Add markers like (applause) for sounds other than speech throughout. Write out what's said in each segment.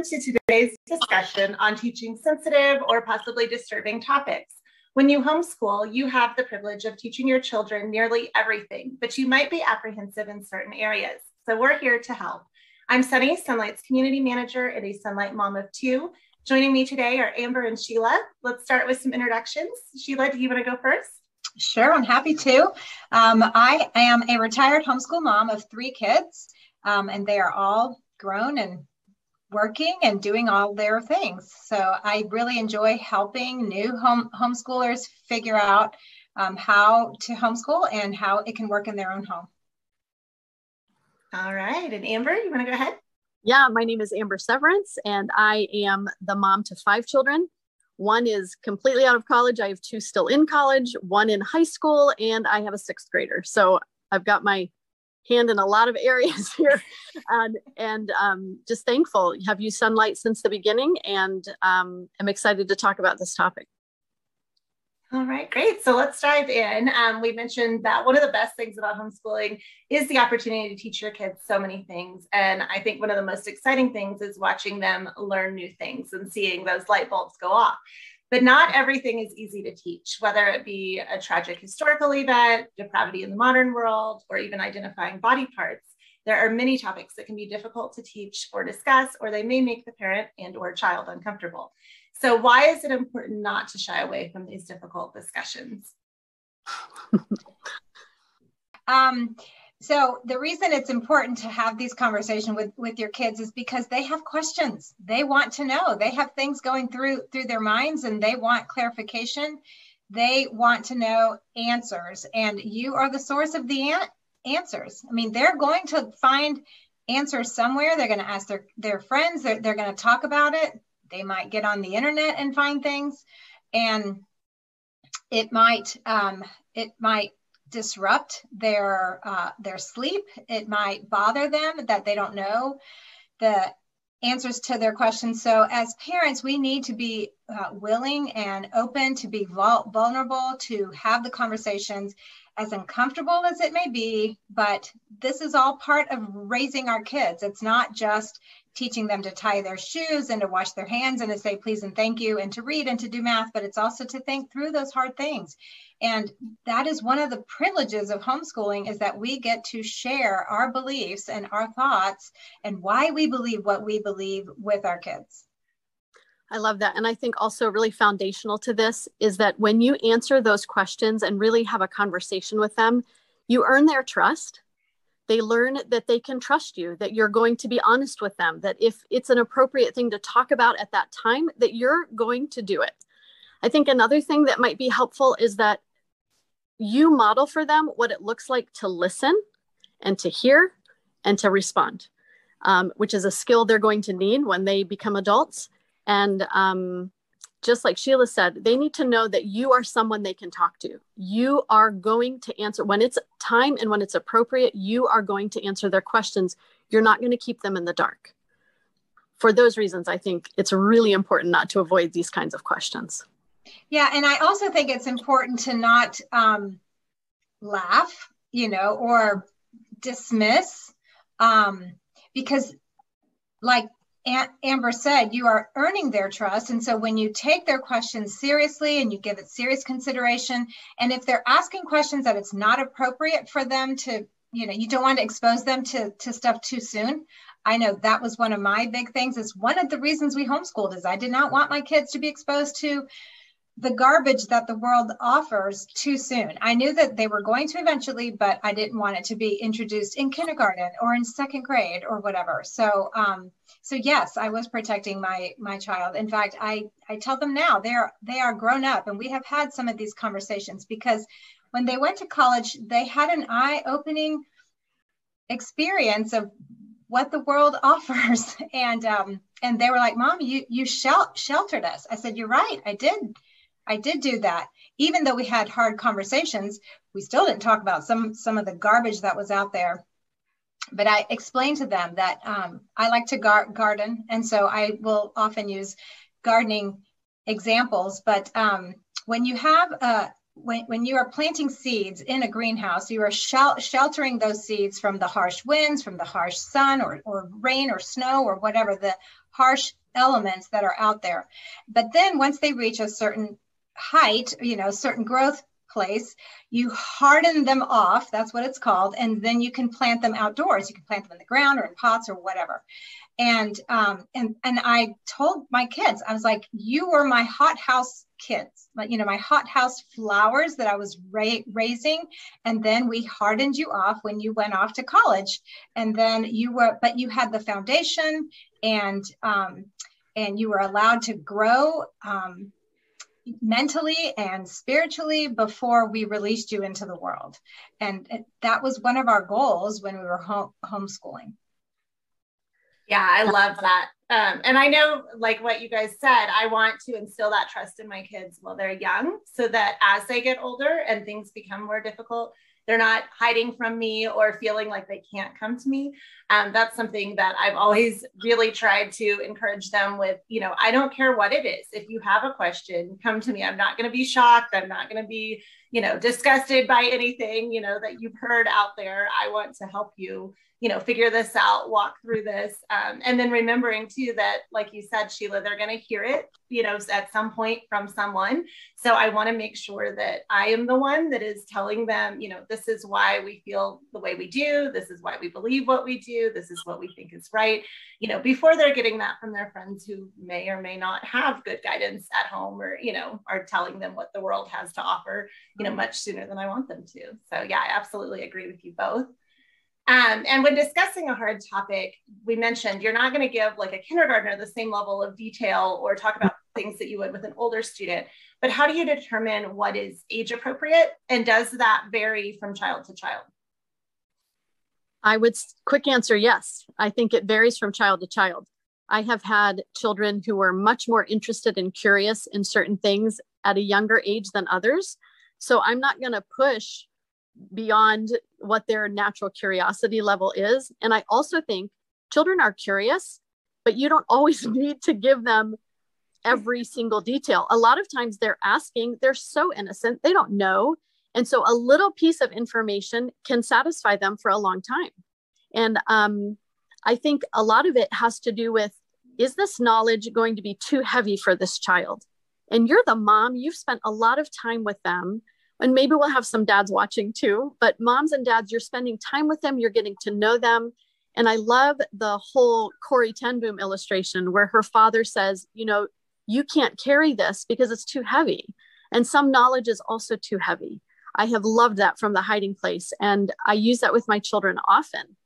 Welcome to today's discussion on teaching sensitive or possibly disturbing topics. When you homeschool, you have the privilege of teaching your children nearly everything, but you might be apprehensive in certain areas. So we're here to help. I'm Sunny, Sonlight's community manager and a Sonlight mom of two. Joining me today are Amber and Sheila. Let's start with some introductions. Sheila, do you want to go first? Sure, I'm happy to. Um, I am a retired homeschool mom of three kids, um, and they are all grown and working and doing all their things. So I really enjoy helping new home homeschoolers figure out um, how to homeschool and how it can work in their own home. All right. And Amber, you want to go ahead? Yeah, my name is Amber Severance, and I am the mom to five children. One is completely out of college. I have two still in college, one in high school, and I have a sixth grader. So I've got my hand in a lot of areas (laughs) here and, and um, just thankful have used Sonlight since the beginning and um, i'm excited to talk about this topic all right, great. So let's dive in. Um, we mentioned that one of the best things about homeschooling is the opportunity to teach your kids so many things. And I think one of the most exciting things is watching them learn new things and seeing those light bulbs go off. But not everything is easy to teach, whether it be a tragic historical event, depravity in the modern world, or even identifying body parts. There are many topics that can be difficult to teach or discuss, or they may make the parent and or child uncomfortable. So why is it important not to shy away from these difficult discussions? (laughs) um, so the reason it's important to have these conversations with, with your kids is because they have questions. They want to know. They have things going through through their minds and they want clarification. They want to know answers. And you are the source of the an- answers. I mean, they're going to find answers somewhere. They're going to ask their, their friends. They're, they're going to talk about it. They might get on the internet and find things. And it might um, it might disrupt their uh, their sleep. It might bother them that they don't know the answers to their questions. So as parents, we need to be uh, willing and open to be vulnerable, to have the conversations as uncomfortable as it may be, but this is all part of raising our kids. It's not just teaching them to tie their shoes and to wash their hands and to say please and thank you and to read and to do math, but it's also to think through those hard things. And that is one of the privileges of homeschooling is that we get to share our beliefs and our thoughts and why we believe what we believe with our kids. I love that. And I think also really foundational to this is that when you answer those questions and really have a conversation with them, you earn their trust. They learn that they can trust you, that you're going to be honest with them, that if it's an appropriate thing to talk about at that time, that you're going to do it. I think another thing that might be helpful is that you model for them what it looks like to listen and to hear and to respond, um, which is a skill they're going to need when they become adults. And um, just like Sheila said, they need to know that you are someone they can talk to. You are going to answer when it's time and when it's appropriate, you are going to answer their questions. You're not going to keep them in the dark. For those reasons, I think it's really important not to avoid these kinds of questions. Yeah, and I also think it's important to not um, laugh, you know, or dismiss, um, because, like Amber said, you are earning their trust. And so when you take their questions seriously and you give it serious consideration, and if they're asking questions that it's not appropriate for them to, you know, you don't want to expose them to, to stuff too soon. I know that was one of my big things. Is one of the reasons we homeschooled is I did not want my kids to be exposed to the garbage that the world offers too soon. I knew that they were going to eventually, but I didn't want it to be introduced in kindergarten or in second grade or whatever. So, um, so yes, I was protecting my my child. In fact, I I tell them now they're they are grown up, and we have had some of these conversations because when they went to college, they had an eye opening experience of what the world (laughs) offers, and um, and they were like, "Mom, you you shel- sheltered us." I said, "You're right. I did. I did do that. Even though we had hard conversations, we still didn't talk about some some of the garbage that was out there." But I explained to them that um, I like to gar- garden, and so I will often use gardening examples. But um, when you have a when, when you are planting seeds in a greenhouse, you are shel- sheltering those seeds from the harsh winds, from the harsh sun or, or rain or snow or whatever the harsh elements that are out there. But then once they reach a certain height, you know, certain growth place, you harden them off. That's what it's called. And then you can plant them outdoors. You can plant them in the ground or in pots or whatever. And um, and and I told my kids, I was like, you were my hothouse kids, like you know, my hothouse flowers that I was ra- raising, and then we hardened you off when you went off to college, and then you were, but you had the foundation, and um, and you were allowed to grow um, mentally and spiritually before we released you into the world. And that was one of our goals when we were home, homeschooling. Yeah, I love that. Um, and I know, like what you guys said, I want to instill that trust in my kids while they're young so that as they get older and things become more difficult, they're not hiding from me or feeling like they can't come to me. Um, that's something that I've always really tried to encourage them with. You know, I don't care what it is. If you have a question, come to me. I'm not going to be shocked. I'm not going to be, you know, disgusted by anything, you know, that you've heard out there. I want to help you you know, figure this out, walk through this. Um, and then remembering too that, like you said, Sheila, they're going to hear it, you know, at some point from someone. So I want to make sure that I am the one that is telling them, you know, this is why we feel the way we do. This is why we believe what we do. This is what we think is right, you know, before they're getting that from their friends who may or may not have good guidance at home or, you know, are telling them what the world has to offer, you know, much sooner than I want them to. So yeah, I absolutely agree with you both. Um, and when discussing a hard topic, we mentioned you're not going to give like a kindergartner the same level of detail or talk about (laughs) things that you would with an older student. But how do you determine what is age appropriate? And does that vary from child to child? I would quick answer yes. I think it varies from child to child. I have had children who were much more interested and curious in certain things at a younger age than others. So I'm not going to push beyond what their natural curiosity level is. And I also think children are curious, but you don't always (laughs) need to give them every single detail. A lot of times they're asking, they're so innocent, they don't know. And so a little piece of information can satisfy them for a long time. And um, I think a lot of it has to do with is this knowledge going to be too heavy for this child? And you're the mom, you've spent a lot of time with them and maybe we'll have some dads watching too but moms and dads you're spending time with them you're getting to know them. And i love the whole corrie ten boom illustration where her father says you know you can't carry this because it's too heavy. And some knowledge is also too heavy. I have loved that from the hiding place and i use that with my children often.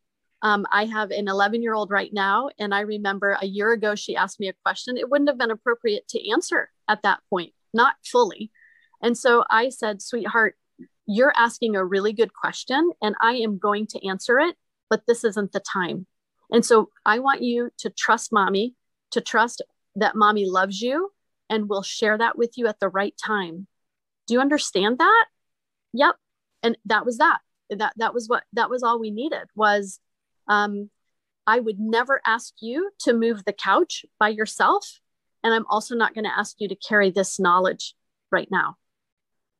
Um, i have an 11 year old right now and i remember a year ago she asked me a question. It wouldn't have been appropriate to answer at that point not fully and so I said, sweetheart, you're asking a really good question and I am going to answer it, but this isn't the time. And so I want you to trust mommy, to trust that mommy loves you and will share that with you at the right time. Do you understand that? Yep. And that was that. That that was what that was all we needed was um I would never ask you to move the couch by yourself and I'm also not going to ask you to carry this knowledge right now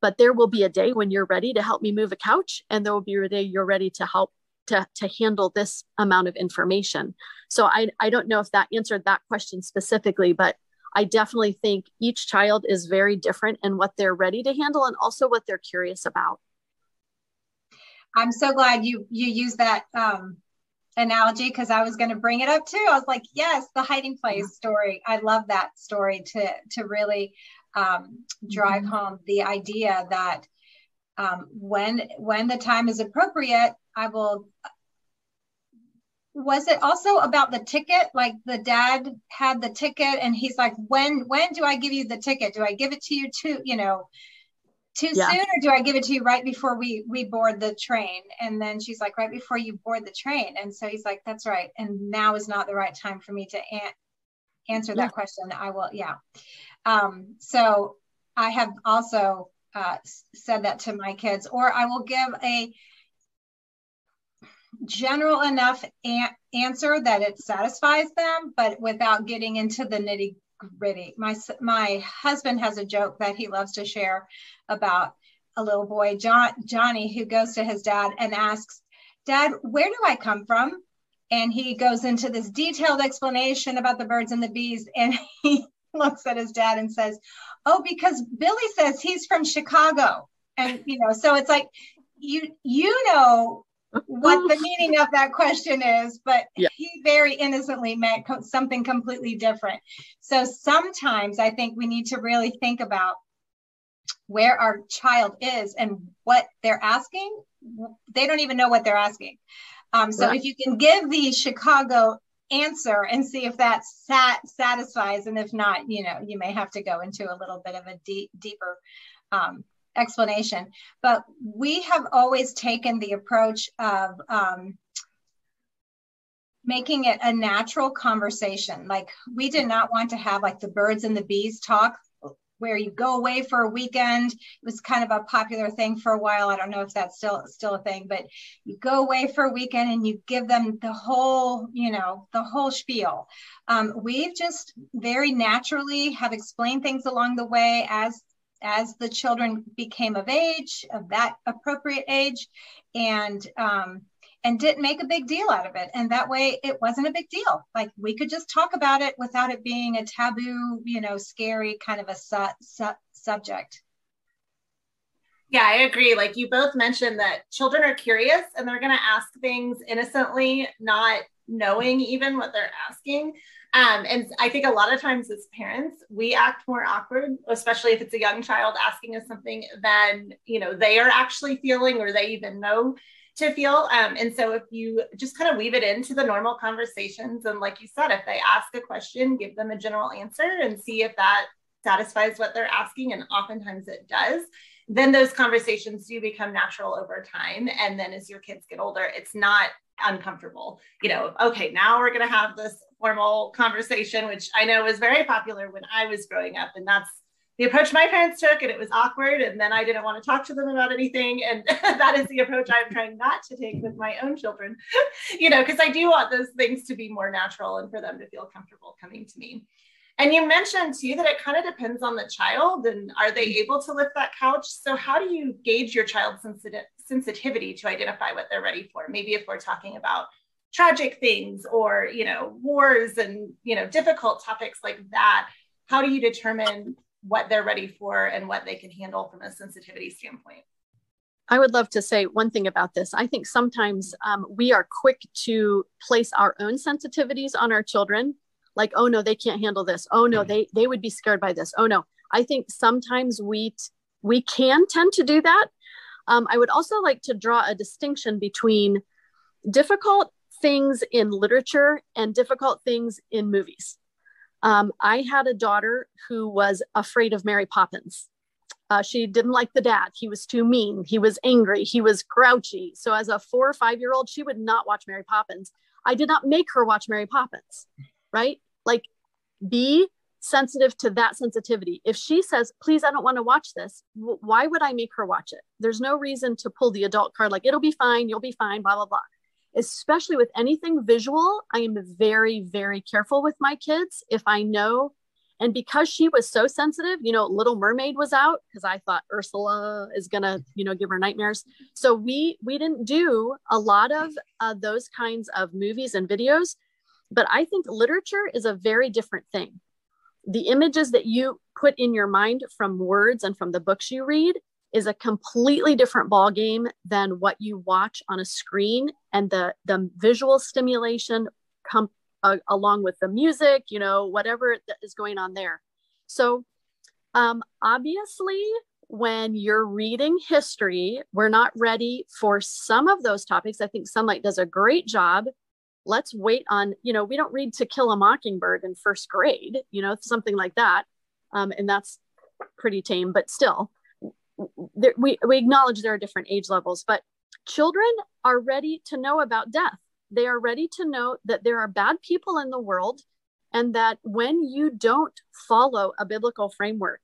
but there will be a day when you're ready to help me move a couch and there will be a day you're ready to help to, to handle this amount of information so I, I don't know if that answered that question specifically but i definitely think each child is very different in what they're ready to handle and also what they're curious about i'm so glad you you use that um, analogy because I was going to bring it up too. I was like, yes, the hiding place story. I love that story to to really um, drive mm-hmm. home the idea that um, when when the time is appropriate, I will. Was it also about the ticket? Like the dad had the ticket, and he's like, "When when do I give you the ticket? Do I give it to you too? You know, too yeah. soon, or do I give it to you right before we we board the train?" And then she's like, "Right before you board the train." And so he's like, "That's right." And now is not the right time for me to an- answer that question, I will. Yeah. Um, so I have also uh, said that to my kids, or I will give a general enough answer that it satisfies them, but without getting into the nitty gritty. My my husband has a joke that he loves to share about a little boy, John Johnny, who goes to his dad and asks, "Dad, where do I come from?" And he goes into this detailed explanation about the birds and the bees, and (laughs) he looks at his dad and says, "Oh, because Billy says he's from Chicago." And you know, so it's like you you know what the meaning of that question is, but yeah. he very innocently meant co- something completely different. So sometimes I think we need to really think about where our child is and what they're asking. They don't even know what they're asking. Um, so right. if you can give the Chicago answer and see if that sat, satisfies, and if not, you know, you may have to go into a little bit of a deep, deeper um, explanation. But we have always taken the approach of um, making it a natural conversation. Like we did not want to have like the birds and the bees talk where you go away for a weekend. It was kind of a popular thing for a while. I don't know if that's still still a thing, but you go away for a weekend and you give them the whole, you know, the whole spiel. Um, we've just very naturally have explained things along the way as as the children became of age, of that appropriate age, and um, and didn't make a big deal out of it. And that way, it wasn't a big deal. Like we could just talk about it without it being a taboo, you know, scary kind of a su- su- subject. Yeah, I agree. Like you both mentioned that children are curious and they're going to ask things innocently, not knowing even what they're asking. Um, and I think a lot of times as parents, we act more awkward, especially if it's a young child asking us something than you know they are actually feeling or they even know to feel. Um, and so if you just kind of weave it into the normal conversations, and like you said, if they ask a question, give them a general answer and see if that satisfies what they're asking, and oftentimes it does. Then those conversations do become natural over time. And then as your kids get older, it's not uncomfortable. You know, okay, now we're going to have this formal conversation, which I know was very popular when I was growing up. And that's the approach my parents took, and it was awkward. And then I didn't want to talk to them about anything. And (laughs) that is the approach I'm trying not to take with my own children, (laughs) you know, because I do want those things to be more natural and for them to feel comfortable coming to me. And you mentioned too that it kind of depends on the child and are they able to lift that couch? So, how do you gauge your child's sensitivity to identify what they're ready for? Maybe if we're talking about tragic things or you know wars and you know difficult topics like that how do you determine what they're ready for and what they can handle from a sensitivity standpoint. I would love to say one thing about this. I think sometimes um, we are quick to place our own sensitivities on our children. Like oh no they can't handle this. Oh no they they would be scared by this. Oh no. I think sometimes we t- we can tend to do that. Um, i would also like to draw a distinction between difficult things in literature and difficult things in movies. Um, I had a daughter who was afraid of Mary Poppins. Uh, she didn't like the dad. He was too mean. He was angry. He was grouchy. So, as a four or five year old, she would not watch Mary Poppins. I did not make her watch Mary Poppins, right? Like, be sensitive to that sensitivity. If she says, please, I don't want to watch this, why would I make her watch it? There's no reason to pull the adult card, like, it'll be fine, you'll be fine, blah, blah, blah especially with anything visual, I am very, very careful with my kids. If I know, and because she was so sensitive, you know, Little Mermaid was out because I thought Ursula is gonna, you know, give her nightmares. So we we didn't do a lot of uh, those kinds of movies and videos. But I think literature is a very different thing. The images that you put in your mind from words and from the books you read is a completely different ball game than what you watch on a screen and the the visual stimulation come uh, along with the music you know whatever is going on there. So um, obviously when you're reading history we're not ready for some of those topics. I think Sonlight does a great job. Let's wait on you know we don't read to kill a mockingbird in first grade you know something like that. Um, and that's pretty tame but still there, we, we acknowledge there are different age levels, but children are ready to know about death. They are ready to know that there are bad people in the world and that when you don't follow a biblical framework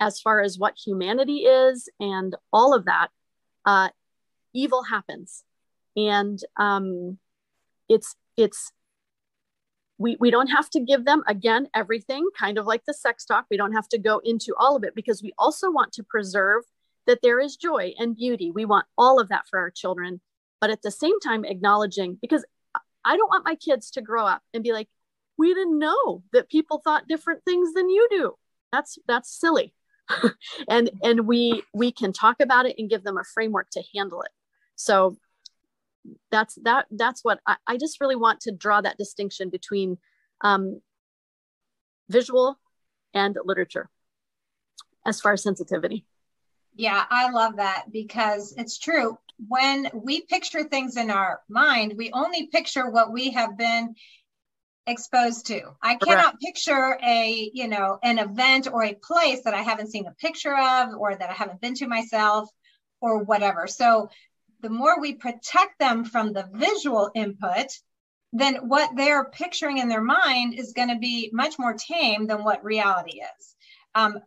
as far as what humanity is and all of that uh, evil happens and um, it's it's we, we don't have to give them again everything kind of like the sex talk. We don't have to go into all of it because we also want to preserve that there is joy and beauty. We want all of that for our children but at the same time acknowledging because i don't want my kids to grow up and be like we didn't know that people thought different things than you do. That's that's silly. (laughs) And and we we can talk about it and give them a framework to handle it. So that's that that's what I, I just really want to draw that distinction between um, visual and literature as far as sensitivity. Yeah i love that because it's true. When we picture things in our mind we only picture what we have been exposed to. I cannot Correct. picture a you know an event or a place that i haven't seen a picture of or that i haven't been to myself or whatever. So the more we protect them from the visual input, then what they're picturing in their mind is going to be much more tame than what reality is. Um,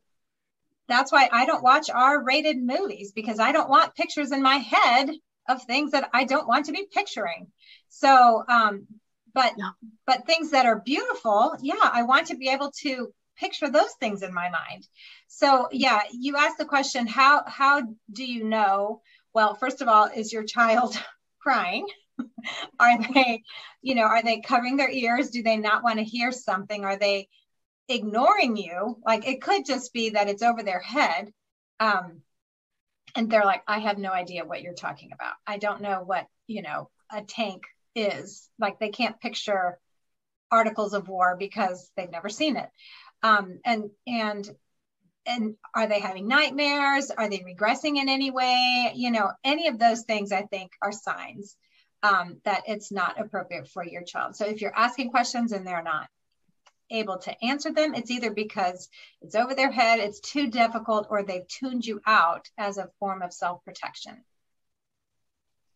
that's why I don't watch R rated movies because I don't want pictures in my head of things that I don't want to be picturing. So, um, but yeah. but things that are beautiful, yeah, I want to be able to picture those things in my mind. So, yeah, you asked the question, how how do you know well, first of all, is your child (laughs) crying? (laughs) are they, you know, are they covering their ears? Do they not want to hear something? Are they ignoring you? Like it could just be that it's over their head. Um, and they're like, I have no idea what you're talking about. I don't know what, you know, a tank is. Like they can't picture articles of war because they've never seen it. Um, and and and are they having nightmares? Are they regressing in any way? You know any of those things i think are signs um, that it's not appropriate for your child. So if you're asking questions and they're not able to answer them it's either because it's over their head it's too difficult or they've tuned you out as a form of self-protection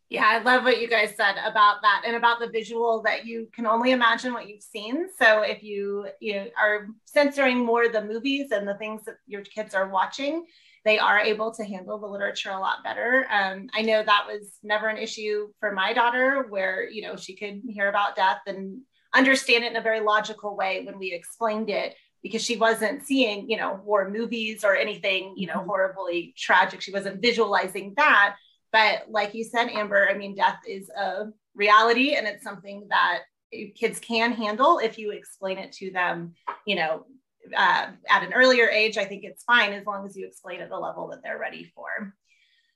yeah, I love what you guys said about that and about the visual that you can only imagine what you've seen. So if you you know, are censoring more the movies and the things that your kids are watching, they are able to handle the literature a lot better. Um, I know that was never an issue for my daughter, where you know she could hear about death and understand it in a very logical way when we explained it because she wasn't seeing you know war movies or anything you know mm-hmm. horribly tragic. She wasn't visualizing that but like you said, Amber, I mean, death is a reality and it's something that kids can handle if you explain it to them, you know, uh, at an earlier age. I think it's fine as long as you explain at the level that they're ready for.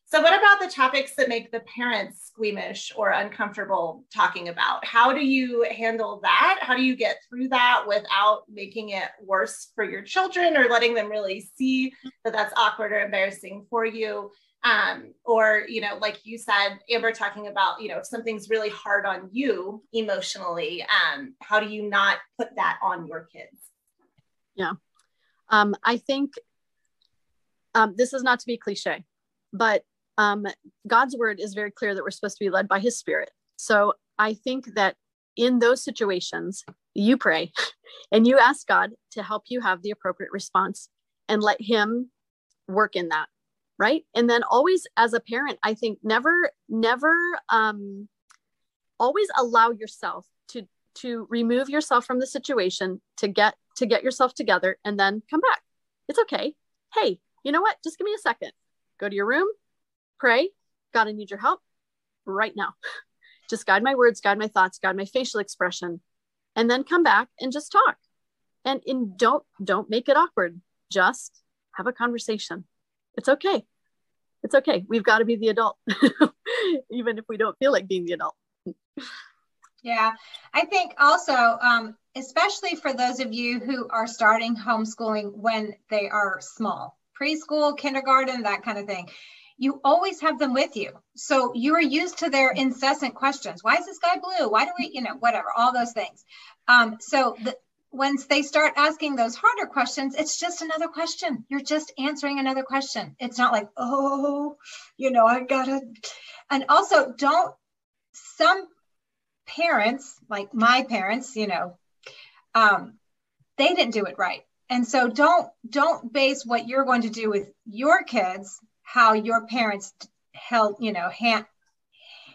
So, what about the topics that make the parents squeamish or uncomfortable talking about? How do you handle that? How do you get through that without making it worse for your children or letting them really see that that's awkward or embarrassing for you? Um, or you know like you said amber talking about you know if something's really hard on you emotionally um, how do you not put that on your kids? Yeah. Um, i think um, this is not to be cliche but um, god's word is very clear that we're supposed to be led by his spirit. So i think that in those situations you pray (laughs) and you ask god to help you have the appropriate response and let him work in that right? And then always as a parent i think never never um always allow yourself to to remove yourself from the situation to get to get yourself together and then come back. It's okay. Hey you know what? Just give me a second. Go to your room pray god i need your help right now. (laughs) Just guide my words guide my thoughts guide my facial expression and then come back and just talk. And, and don't don't make it awkward. Just have a conversation it's okay. It's okay. We've got to be the adult, (laughs) even if we don't feel like being the adult. Yeah, I think also, um, especially for those of you who are starting homeschooling when they are small, preschool, kindergarten, that kind of thing, you always have them with you. So you are used to their incessant questions. Why is the sky blue? Why do we, you know, whatever, all those things. Um, so the, once they start asking those harder questions, it's just another question. You're just answering another question. It's not like, oh, you know, I gotta. And also, don't, some parents, like my parents, you know, um, they didn't do it right and so don't don't base what you're going to do with your kids how your parents held you know ha-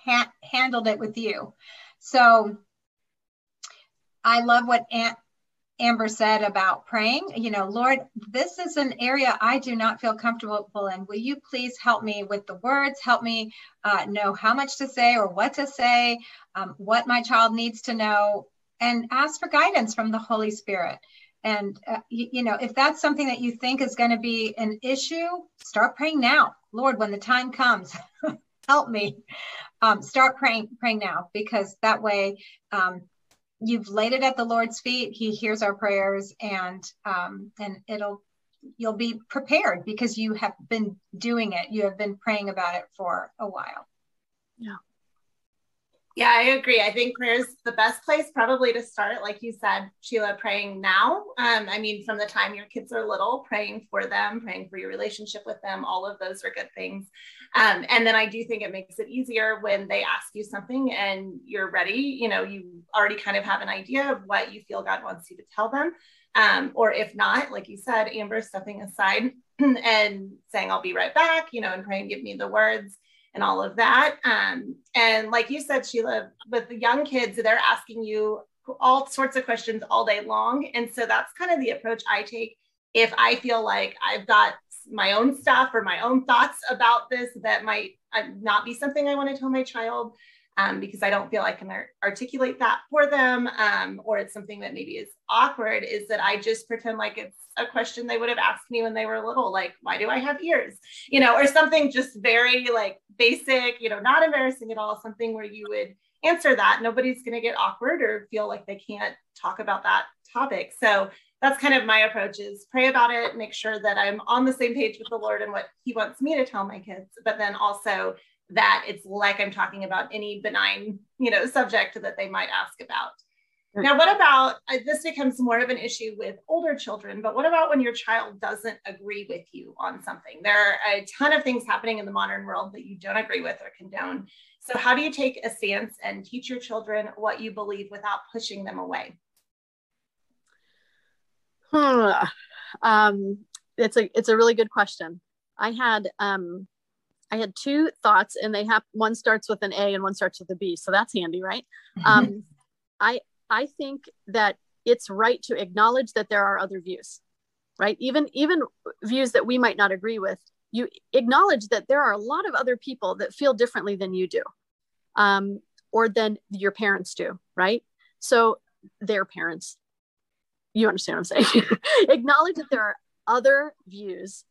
ha- handled it with you so i love what aunt amber said about praying you know lord this is an area i do not feel comfortable in will you please help me with the words help me uh, know how much to say or what to say um, what my child needs to know and ask for guidance from the holy spirit and, uh, you, you, know, if that's something that you think is going to be an issue, start praying now. Lord, when the time comes, (laughs) help me. Um, start praying, praying now, because that way um, you've laid it at the Lord's feet. He hears our prayers, and um, and it'll you'll be prepared because you have been doing it. You have been praying about it for a while. Yeah. Yeah, I agree. I think prayer is the best place probably to start, like you said, Sheila, praying now. Um, I mean, from the time your kids are little, praying for them, praying for your relationship with them, all of those are good things. Um, and then I do think it makes it easier when they ask you something and you're ready. You know, you already kind of have an idea of what you feel God wants you to tell them. Um, or if not, like you said, Amber stepping aside (clears throat) and saying, I'll be right back, you know, and praying, give me the words and all of that. Um, and like you said, Sheila, with the young kids, they're asking you all sorts of questions all day long. And so that's kind of the approach I take if I feel like I've got my own stuff or my own thoughts about this that might uh, not be something I want to tell my child um, because I don't feel I can articulate that for them, um, or it's something that maybe is awkward, is that I just pretend like it's a question they would have asked me when they were little, like, why do I have ears? You know, or something just very like basic, you know, not embarrassing at all, something where you would answer that. Nobody's going to get awkward or feel like they can't talk about that topic. So that's kind of my approach is pray about it, make sure that I'm on the same page with the Lord and what he wants me to tell my kids, but then also that it's like I'm talking about any benign, you know, subject that they might ask about. Now, what about uh, this becomes more of an issue with older children, but what about when your child doesn't agree with you on something? There are a ton of things happening in the modern world that you don't agree with or condone. So, how do you take a stance and teach your children what you believe without pushing them away? Um, it's a it's a really good question. I had um, I had two thoughts and they have one starts with an A and one starts with a B. So that's handy, right? Um, I I think that it's right to acknowledge that there are other views, right? Even even views that we might not agree with. You acknowledge that there are a lot of other people that feel differently than you do, um, or than your parents do, right? So their parents. You understand what I'm saying? (laughs) acknowledge that there are other views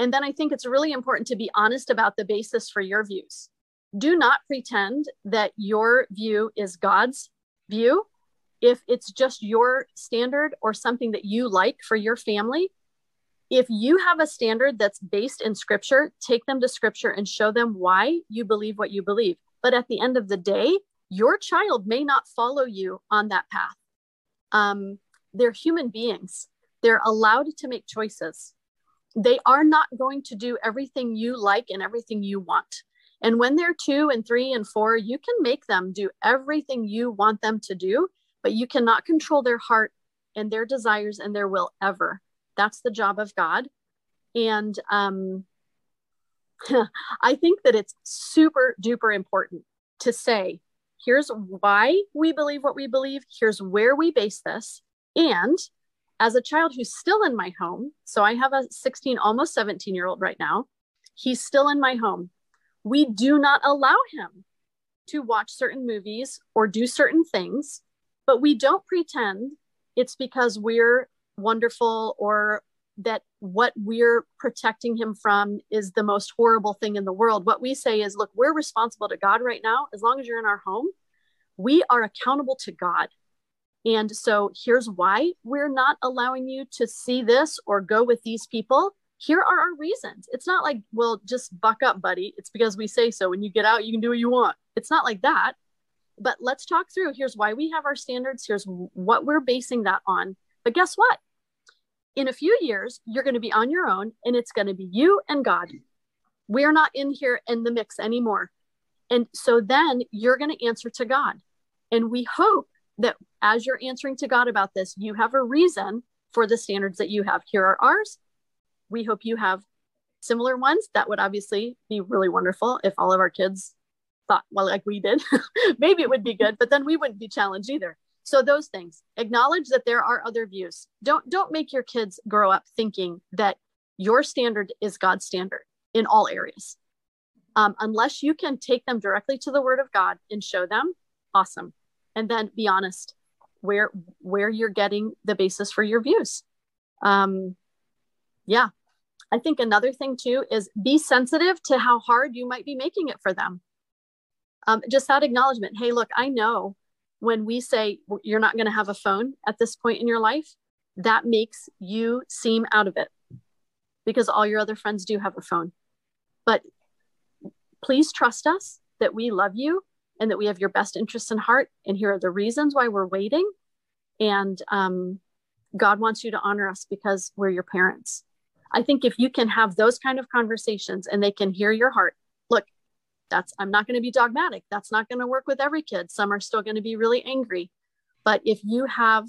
and then I think it's really important to be honest about the basis for your views. Do not pretend that your view is God's view. If it's just your standard or something that you like for your family, if you have a standard that's based in scripture, take them to scripture and show them why you believe what you believe. But at the end of the day, your child may not follow you on that path. Um, they're human beings, they're allowed to make choices they are not going to do everything you like and everything you want. And when they're two and three and four, you can make them do everything you want them to do, but you cannot control their heart and their desires and their will ever. That's the job of God. And um, (laughs) I think that it's super duper important to say, here's why we believe what we believe, here's where we base this, and as a child who's still in my home, so I have a 16, almost 17 year old right now, he's still in my home. We do not allow him to watch certain movies or do certain things, but we don't pretend it's because we're wonderful or that what we're protecting him from is the most horrible thing in the world. What we say is, look, we're responsible to God right now. As long as you're in our home, we are accountable to God. And so here's why we're not allowing you to see this or go with these people. Here are our reasons. It's not like, well, just buck up, buddy. It's because we say so. When you get out, you can do what you want. It's not like that. But let's talk through. Here's why we have our standards. Here's what we're basing that on. But guess what? In a few years, you're going to be on your own and it's going to be you and God. We're not in here in the mix anymore. And so then you're going to answer to God. And we hope that as you're answering to God about this, you have a reason for the standards that you have. Here are ours. We hope you have similar ones. That would obviously be really wonderful if all of our kids thought, well, like we did. (laughs) Maybe it would be good, but then we wouldn't be challenged either. So those things, acknowledge that there are other views. Don't don't make your kids grow up thinking that your standard is God's standard in all areas. Um, unless you can take them directly to the Word of God and show them, awesome. And then be honest where where you're getting the basis for your views. Um, yeah, I think another thing too is be sensitive to how hard you might be making it for them. Um, just that acknowledgement. Hey, look, I know when we say you're not going to have a phone at this point in your life, that makes you seem out of it because all your other friends do have a phone. But please trust us that we love you and that we have your best interests in heart. And here are the reasons why we're waiting. And um, God wants you to honor us because we're your parents. I think if you can have those kind of conversations and they can hear your heart, look, that's, I'm not going to be dogmatic. That's not going to work with every kid. Some are still going to be really angry. But if you have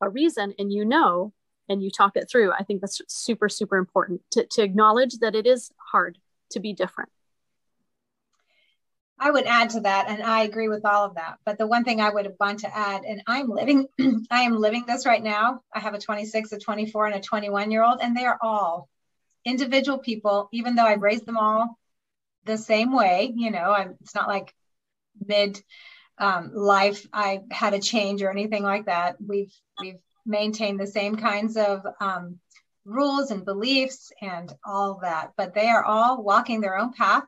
a reason and you know, and you talk it through, I think that's super, super important to, to acknowledge that it is hard to be different. I would add to that, and I agree with all of that. But the one thing I would want to add, and I'm living, (clears throat) I am living this right now. I have a 26, a 24, and a 21 year old, and they are all individual people. Even though I've raised them all the same way, you know, I'm, it's not like mid um, life I had a change or anything like that. We've we've maintained the same kinds of um, rules and beliefs and all that, but they are all walking their own path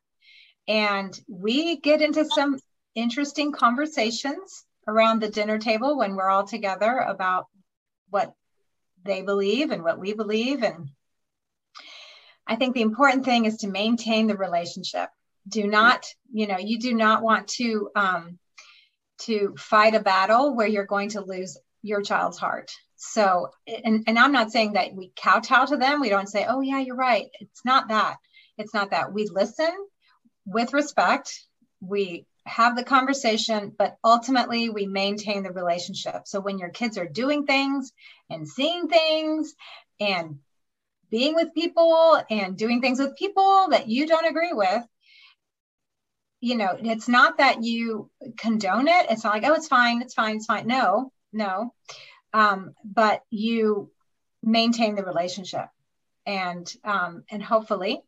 and we get into some interesting conversations around the dinner table when we're all together about what they believe and what we believe. And I think the important thing is to maintain the relationship. Do not, you know, you do not want to um, to fight a battle where you're going to lose your child's heart. So, and, and I'm not saying that we kowtow to them. We don't say, oh, yeah, you're right. It's not that. It's not that. We listen with respect. We have the conversation, but ultimately we maintain the relationship. So when your kids are doing things and seeing things and being with people and doing things with people that you don't agree with, you know, it's not that you condone it. It's not like, oh, it's fine, it's fine, it's fine. No, no. Um, but you maintain the relationship and um, and hopefully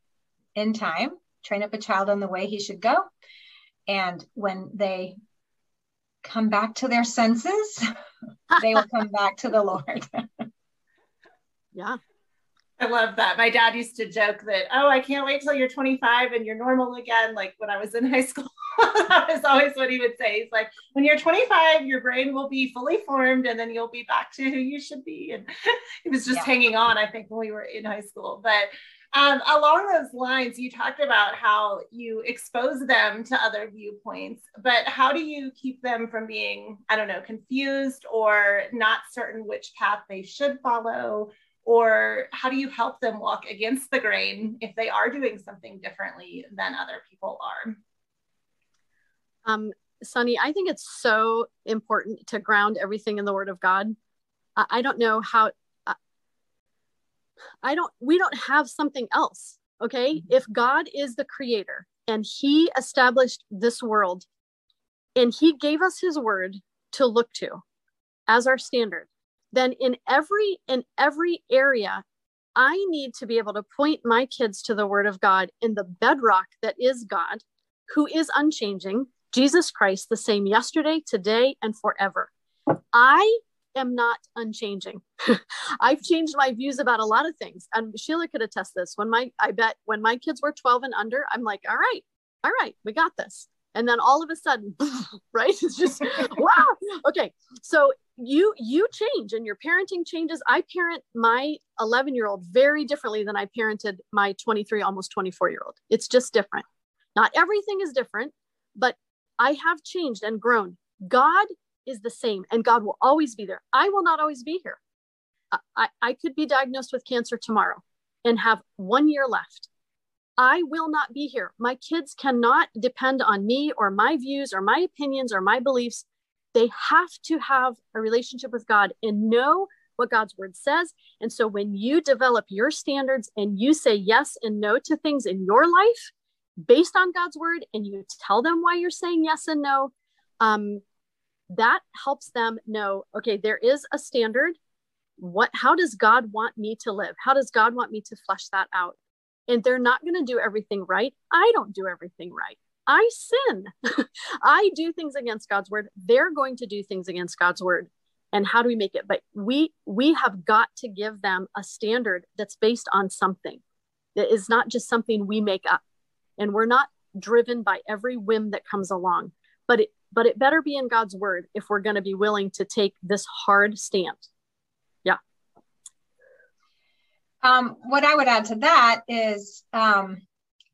in time train up a child on the way he should go. And when they come back to their senses, (laughs) they will come back to the Lord. (laughs) yeah. I love that. My dad used to joke that, oh, I can't wait till you're 25 and you're normal again. Like when I was in (laughs) high school, that was always what he would say. He's like, when you're 25, your brain will be fully formed and then you'll be back to who you should be. And he was just yeah. hanging on, I think, when we were in high school. But um, along those lines, you talked about how you expose them to other viewpoints, but how do you keep them from being, I don't know, confused or not certain which path they should follow? Or how do you help them walk against the grain if they are doing something differently than other people are? Um, Sunny, I think it's so important to ground everything in the Word of God. I don't know how I don't, we don't have something else. Okay. Mm-hmm. If God is the creator and he established this world and he gave us his word to look to as our standard, then in every, in every area, I need to be able to point my kids to the word of God in the bedrock that is God, who is unchanging, Jesus Christ, the same yesterday, today, and forever. I am not unchanging. (laughs) I've changed my views about a lot of things. And Sheila could attest this. When my I bet when my kids were 12 and under, I'm like, all right, all right, we got this. And then all of a sudden, (laughs) right? It's just (laughs) wow. Okay. So you you change and your parenting changes. I parent my 11 year old very differently than I parented my 23, almost 24 year old. It's just different. Not everything is different, but I have changed and grown. God is the same and God will always be there. I will not always be here. I, I could be diagnosed with cancer tomorrow and have one year left. I will not be here. My kids cannot depend on me or my views or my opinions or my beliefs. they have to have a relationship with God and know what God's word says. And so when you develop your standards and you say yes and no to things in your life based on God's word and you tell them why you're saying yes and no, um, that helps them know okay, there is a standard. What, how does God want me to live? How does God want me to flesh that out? And they're not going to do everything right. I don't do everything right. I sin. (laughs) I do things against God's word. They're going to do things against God's word and how do we make it but we we have got to give them a standard that's based on something that is not just something we make up and we're not driven by every whim that comes along but it but it better be in god's word if we're going to be willing to take this hard stand yeah. Um, what i would add to that is um,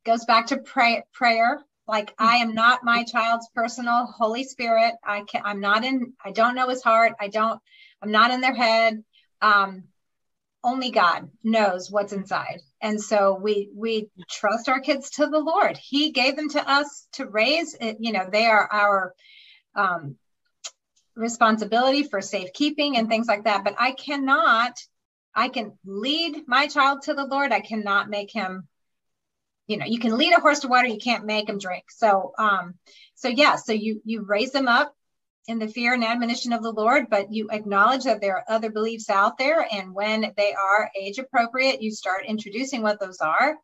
goes back to pray, prayer. Like i am not my child's personal holy spirit. I can i'm not in i don't know his heart. I don't i'm not in their head. Um only god knows what's inside and so we we trust our kids to the lord. He gave them to us to raise. It you know they are our um responsibility for safekeeping and things like that. But i cannot i can lead my child to the lord. I cannot make him you know you can lead a horse to water you can't make him drink. So um so yeah so you you raise them up in the fear and admonition of the lord but you acknowledge that there are other beliefs out there and when they are age appropriate you start introducing what those are.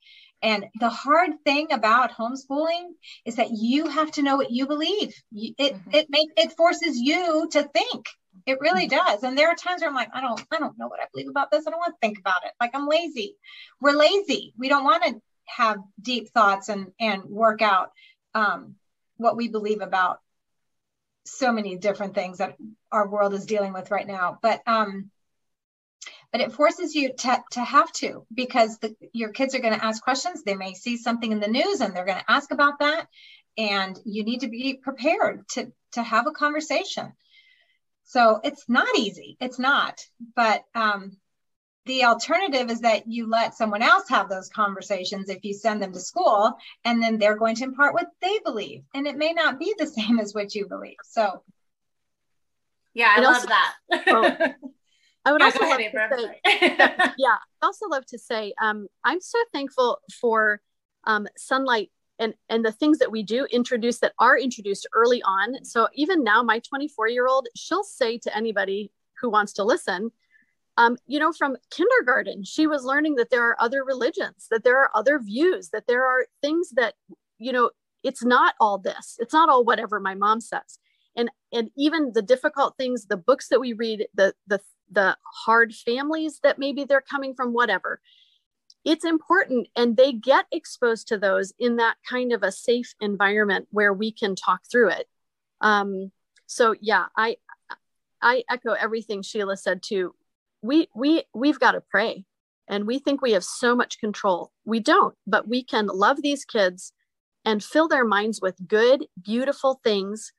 And the hard thing about homeschooling is that you have to know what you believe. It mm-hmm. it make it forces you to think. It really mm-hmm. does. And there are times where i'm like i don't i don't know what i believe about this. I don't want to think about it. Like i'm lazy. We're lazy. We don't want to have deep thoughts and and work out um, what we believe about so many different things that our world is dealing with right now. But um but it forces you to, to have to because the, your kids are going to ask questions. They may see something in the news and they're going to ask about that. And you need to be prepared to to have a conversation. So it's not easy. It's not. But um the alternative is that you let someone else have those conversations if you send them to school and then they're going to impart what they believe and it may not be the same as what you believe. So yeah i love also, that. well, (laughs) i would yeah, also love ahead, to say, that, (laughs) yeah i also love to say um, i'm so thankful for um, Sonlight and and the things that we do introduce that are introduced early on. So even now my 24 year old she'll say to anybody who wants to listen um, you know, from kindergarten, she was learning that there are other religions, that there are other views, that there are things that, you know, it's not all this. It's not all whatever my mom says. And and even the difficult things, the books that we read, the the the hard families that maybe they're coming from, whatever. It's important, and they get exposed to those in that kind of a safe environment where we can talk through it. Um, so yeah, I I echo everything Sheila said too we we we've got to pray. And we think we have so much control. We don't but we can love these kids and fill their minds with good beautiful things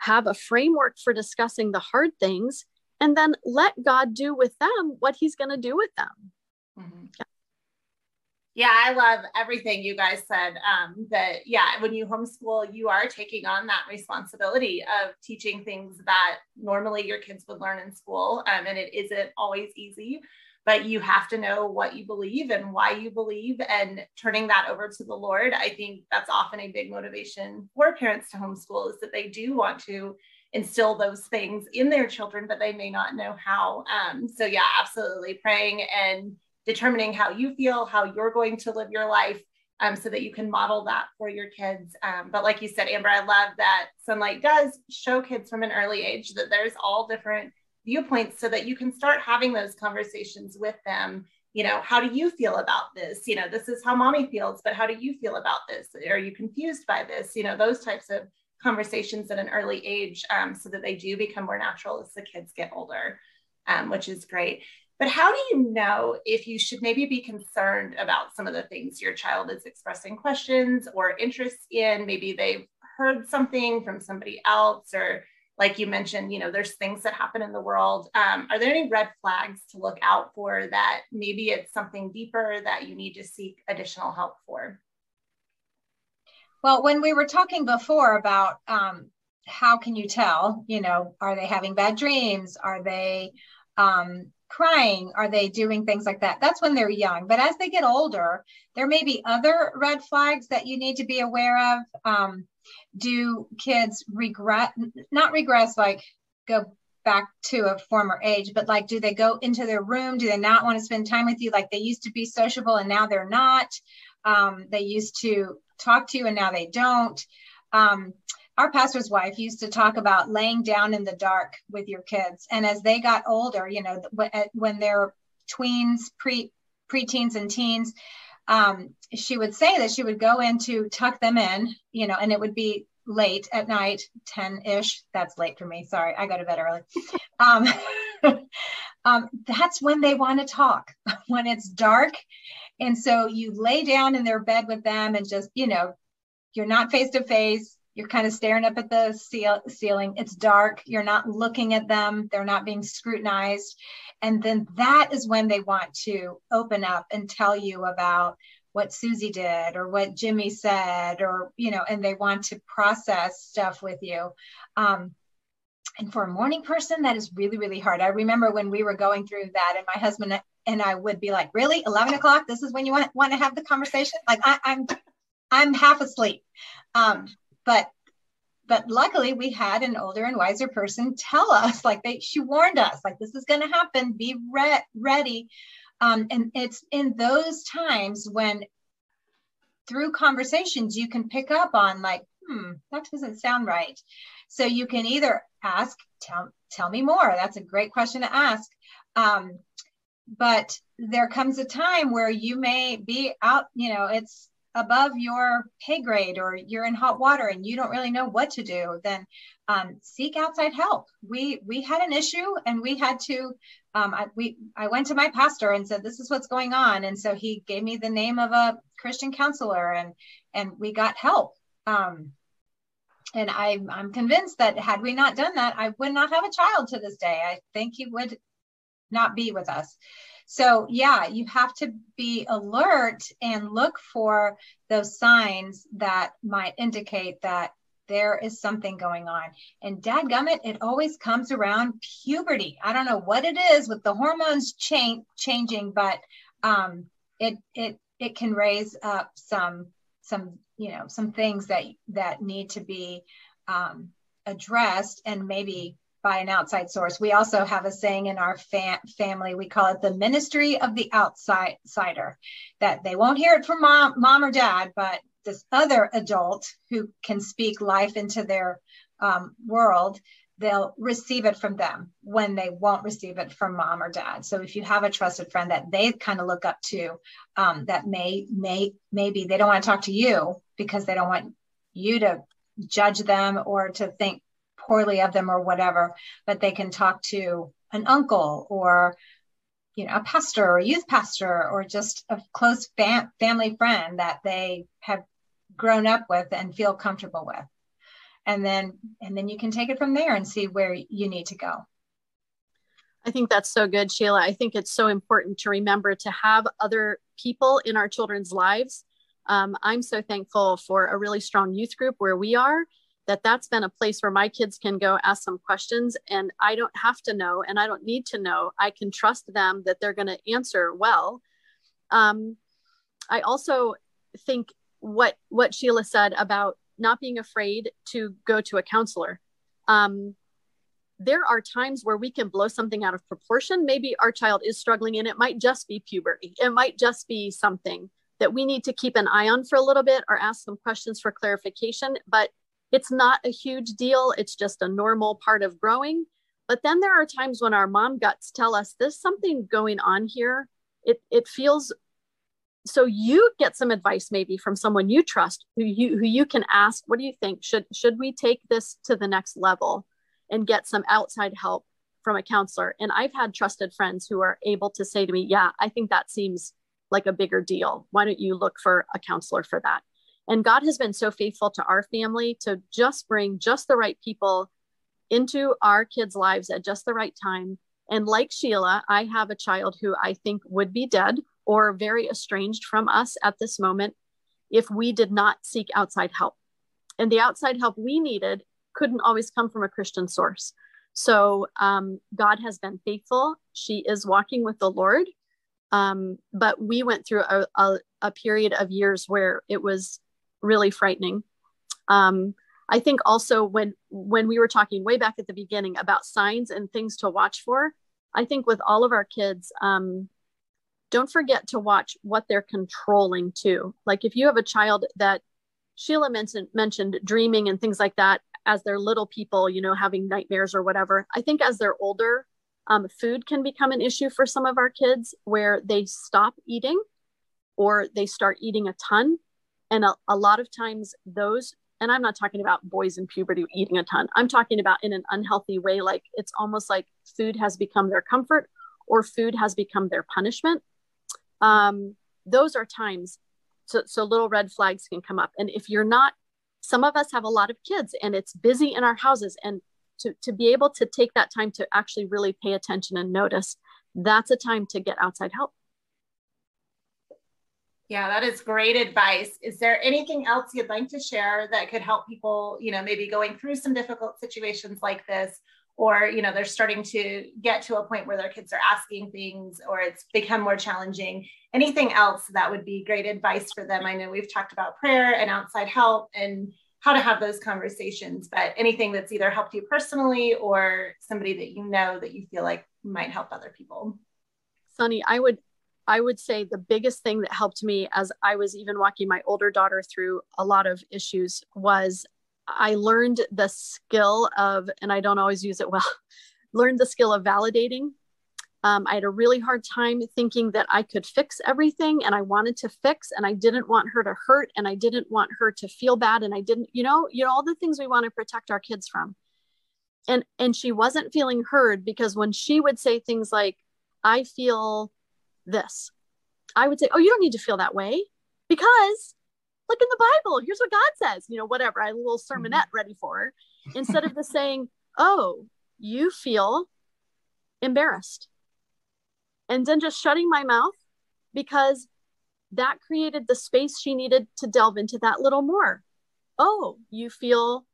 have a framework for discussing the hard things and then let god do with them what he's going to do with them. Mm-hmm. Yeah. I love everything you guys said. Um, that yeah, when you homeschool, you are taking on that responsibility of teaching things that normally your kids would learn in school, um, and it isn't always easy. But you have to know what you believe and why you believe, and turning that over to the Lord. I think that's often a big motivation for parents to homeschool is that they do want to instill those things in their children, but they may not know how. Um, so yeah, absolutely praying and determining how you feel, how you're going to live your life, um, so that you can model that for your kids. Um, but like you said, Amber, I love that Sonlight does show kids from an early age that there's all different viewpoints so that you can start having those conversations with them. You know, how do you feel about this? You know, this is how mommy feels, but how do you feel about this? Are you confused by this? You know, those types of conversations at an early age um, so that they do become more natural as the kids get older, um, which is great. But how do you know if you should maybe be concerned about some of the things your child is expressing questions or interests in? Maybe they've heard something from somebody else, or like you mentioned, you know, there's things that happen in the world. Um, are there any red flags to look out for that maybe it's something deeper that you need to seek additional help for? Well, when we were talking before about um, how can you tell? You know, are they having bad dreams? Are they um, crying? Are they doing things like that? That's when they're young. But as they get older, there may be other red flags that you need to be aware of. Um, do kids regret, not regress, like go back to a former age, but like, do they go into their room? Do they not want to spend time with you? Like they used to be sociable and now they're not. Um, they used to talk to you and now they don't. Um, our pastor's wife used to talk about laying down in the dark with your kids. And as they got older, you know, when they're tweens, pre preteens and teens, um, she would say that she would go in to tuck them in, you know, and it would be late at night, 10 ish. That's late for me. Sorry, I go to bed early. Um, (laughs) um, that's when they want to talk, (laughs) when it's dark. And so you lay down in their bed with them and just, you know, you're not face to face. You're kind of staring up at the ceil- ceiling. It's dark. You're not looking at them. They're not being scrutinized. And then that is when they want to open up and tell you about what Susie did or what Jimmy said, or, you know, and they want to process stuff with you. Um, and for a morning person, that is really, really hard. I remember when we were going through that, and my husband and I would be like, "Really, eleven o'clock? This is when you want want to have the conversation?" Like I, am I'm, I'm half asleep. Um, but but luckily we had an older and wiser person tell us like they she warned us like this is going to happen. Be re- ready. Um, and it's in those times when through conversations you can pick up on like hmm that doesn't sound right. So you can either ask tell, tell me more. That's a great question to ask. Um, but there comes a time where you may be out you know it's above your pay grade or you're in hot water and you don't really know what to do, then um, seek outside help. We we had an issue and we had to. Um, I, we I went to my pastor and said this is what's going on, and so he gave me the name of a Christian counselor and and we got help. Um, and I, I'm convinced that had we not done that, I would not have a child to this day. I think he would not be with us. So, yeah, you have to be alert and look for those signs that might indicate that there is something going on. And dadgummit, it always comes around puberty. I don't know what it is with the hormones change changing, but um, it it it can raise up some some you know some things that that need to be um, addressed and maybe by an outside source. We also have a saying in our fam- family, we call it the ministry of the outsider, that they won't hear it from mom, mom or dad, but this other adult who can speak life into their um, world, they'll receive it from them when they won't receive it from mom or dad. So if you have a trusted friend that they kind of look up to, um, that may may maybe they don't want to talk to you because they don't want you to judge them or to think poorly of them or whatever, but they can talk to an uncle or you know a pastor or a youth pastor or just a close fam- family friend that they have grown up with and feel comfortable with. And then and then you can take it from there and see where you need to go. I think that's so good sheila. I think it's so important to remember to have other people in our children's lives. Um, i'm so thankful for a really strong youth group where we are that that's been a place where my kids can go ask some questions and I don't have to know and I don't need to know. I can trust them that they're going to answer well. Um, I also think what what Sheila said about not being afraid to go to a counselor. Um, there are times where we can blow something out of proportion. Maybe our child is struggling and it might just be puberty. It might just be something that we need to keep an eye on for a little bit or ask some questions for clarification. But it's not a huge deal. It's just a normal part of growing. But then there are times when our mom guts tell us there's something going on here. It, it feels so you get some advice maybe from someone you trust who you who you can ask what do you think should should we take this to the next level and get some outside help from a counselor and i've had trusted friends who are able to say to me yeah i think that seems like a bigger deal why don't you look for a counselor for that and God has been so faithful to our family to just bring just the right people into our kids' lives at just the right time. And like Sheila, I have a child who I think would be dead or very estranged from us at this moment if we did not seek outside help. And the outside help we needed couldn't always come from a Christian source. So um, God has been faithful. She is walking with the Lord. Um, but we went through a, a, a, period of years where it was really frightening. Um, I think also when when we were talking way back at the beginning about signs and things to watch for, I think with all of our kids, um, don't forget to watch what they're controlling too. Like if you have a child that Sheila mentioned mentioned dreaming and things like that as they're little people, you know, having nightmares or whatever. I think as they're older, um, food can become an issue for some of our kids where they stop eating or they start eating a ton. And a, a lot of times those and I'm not talking about boys in puberty eating a ton. I'm talking about in an unhealthy way, like it's almost like food has become their comfort or food has become their punishment. Um, those are times, so, so little red flags can come up. And if you're not, some of us have a lot of kids and it's busy in our houses. And to, to be able to take that time to actually really pay attention and notice, that's a time to get outside help. Yeah, that is great advice. Is there anything else you'd like to share that could help people, you know, maybe going through some difficult situations like this, or, you know, they're starting to get to a point where their kids are asking things or it's become more challenging? Anything else that would be great advice for them? I know we've talked about prayer and outside help and how to have those conversations, but anything that's either helped you personally or somebody that you know that you feel like might help other people. Sunny, I would I would say the biggest thing that helped me as I was even walking my older daughter through a lot of issues was I learned the skill of, and I don't always use it well, (laughs) learned the skill of validating. Um, I had a really hard time thinking that I could fix everything and I wanted to fix and I didn't want her to hurt and I didn't want her to feel bad and I didn't, you know, you know, all the things we want to protect our kids from. And and she wasn't feeling heard because when she would say things like, I feel this. I would say, Oh, you don't need to feel that way because look in the Bible. Here's what God says, you know, whatever. I had a little sermonette mm-hmm. ready for her instead of the saying, Oh, you feel embarrassed. And then just shutting my mouth because that created the space she needed to delve into that little more. Oh, you feel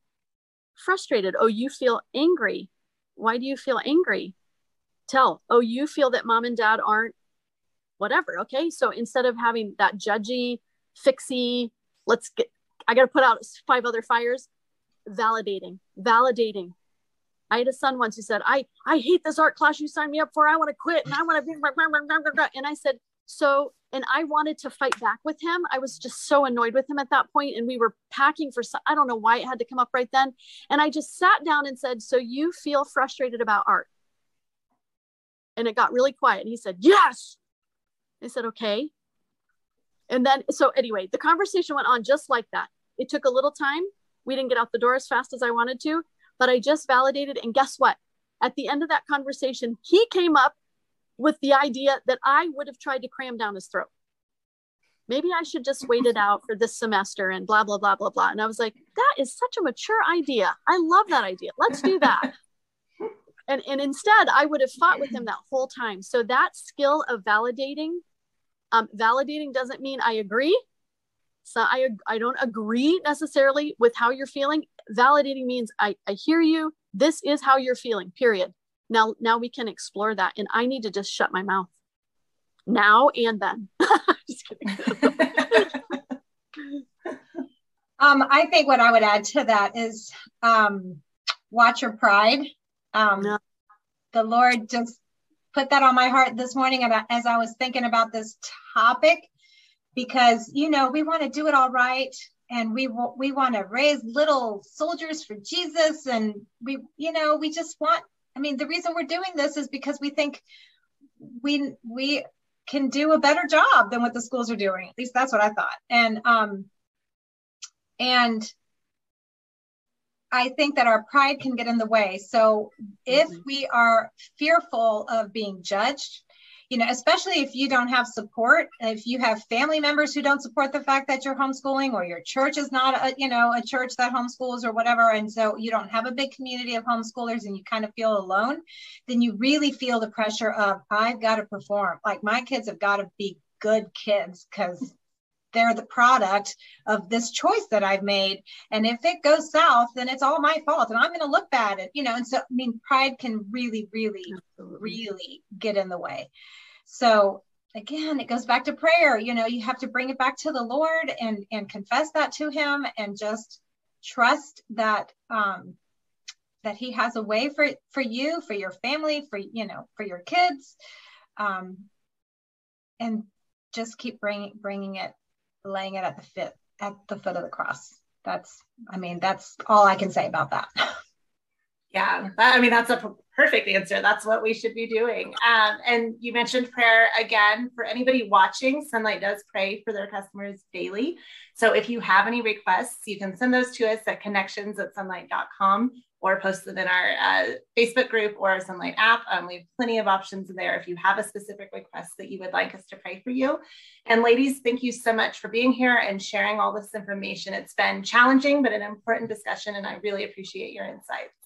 frustrated. Oh, you feel angry. Why do you feel angry? Tell. Oh, you feel that mom and dad aren't whatever. Okay. So instead of having that judgy, fixy, let's get, I got to put out five other fires, validating, validating. I had a son once who said, I, I hate this art class you signed me up for. I want to quit and I want to, and I said, so, and I wanted to fight back with him. I was just so annoyed with him at that point, And we were packing for, I don't know why it had to come up right then. And I just sat down and said, so you feel frustrated about art? And it got really quiet. And he said, yes. I said, okay. And then, so anyway, the conversation went on just like that. It took a little time. We didn't get out the door as fast as I wanted to, but I just validated. And guess what? At the end of that conversation, he came up with the idea that I would have tried to cram down his throat. Maybe I should just wait it out for this semester and blah, blah, blah, blah, blah. And I was like, that is such a mature idea. I love that idea. Let's do that. (laughs) and, and instead, I would have fought with him that whole time. So that skill of validating um, validating doesn't mean I agree. So I, I don't agree necessarily with how you're feeling. Validating means I, I hear you. This is how you're feeling, period. Now, now we can explore that. And I need to just shut my mouth now and then. (laughs) just kidding. (laughs) um, I think what I would add to that is um, watch your pride. Um, no. The Lord just put that on my heart this morning about as I was thinking about this topic because you know we want to do it all right and we we want to raise little soldiers for Jesus and we you know we just want I mean the reason we're doing this is because we think we we can do a better job than what the schools are doing. At least that's what I thought. And um and I think that our pride can get in the way. So if mm-hmm. we are fearful of being judged, you know, especially if you don't have support, if you have family members who don't support the fact that you're homeschooling or your church is not a, you know, a church that homeschools or whatever. And so you don't have a big community of homeschoolers and you kind of feel alone, then you really feel the pressure of, I've got to perform. Like my kids have got to be good kids because they're the product of this choice that I've made. And if it goes south, then it's all my fault and I'm going to look bad at, you know, and so, I mean, pride can really, really, Absolutely. really get in the way. So again, it goes back to prayer. You know, you have to bring it back to the Lord and, and confess that to him and just trust that, um, that he has a way for, for you, for your family, for, you know, for your kids. Um, and just keep bringing, bringing it laying it at the foot at the foot of the cross. That's, I mean, that's all I can say about that. (laughs) Yeah, that, I mean, that's a perfect answer. That's what we should be doing. Um, and you mentioned prayer again for anybody watching. Sonlight does pray for their customers daily. So if you have any requests, you can send those to us at connections at sonlight.com or post them in our uh, Facebook group or Sonlight app. Um, we have plenty of options there if you have a specific request that you would like us to pray for you. And ladies, thank you so much for being here and sharing all this information. It's been challenging, but an important discussion, and I really appreciate your insights.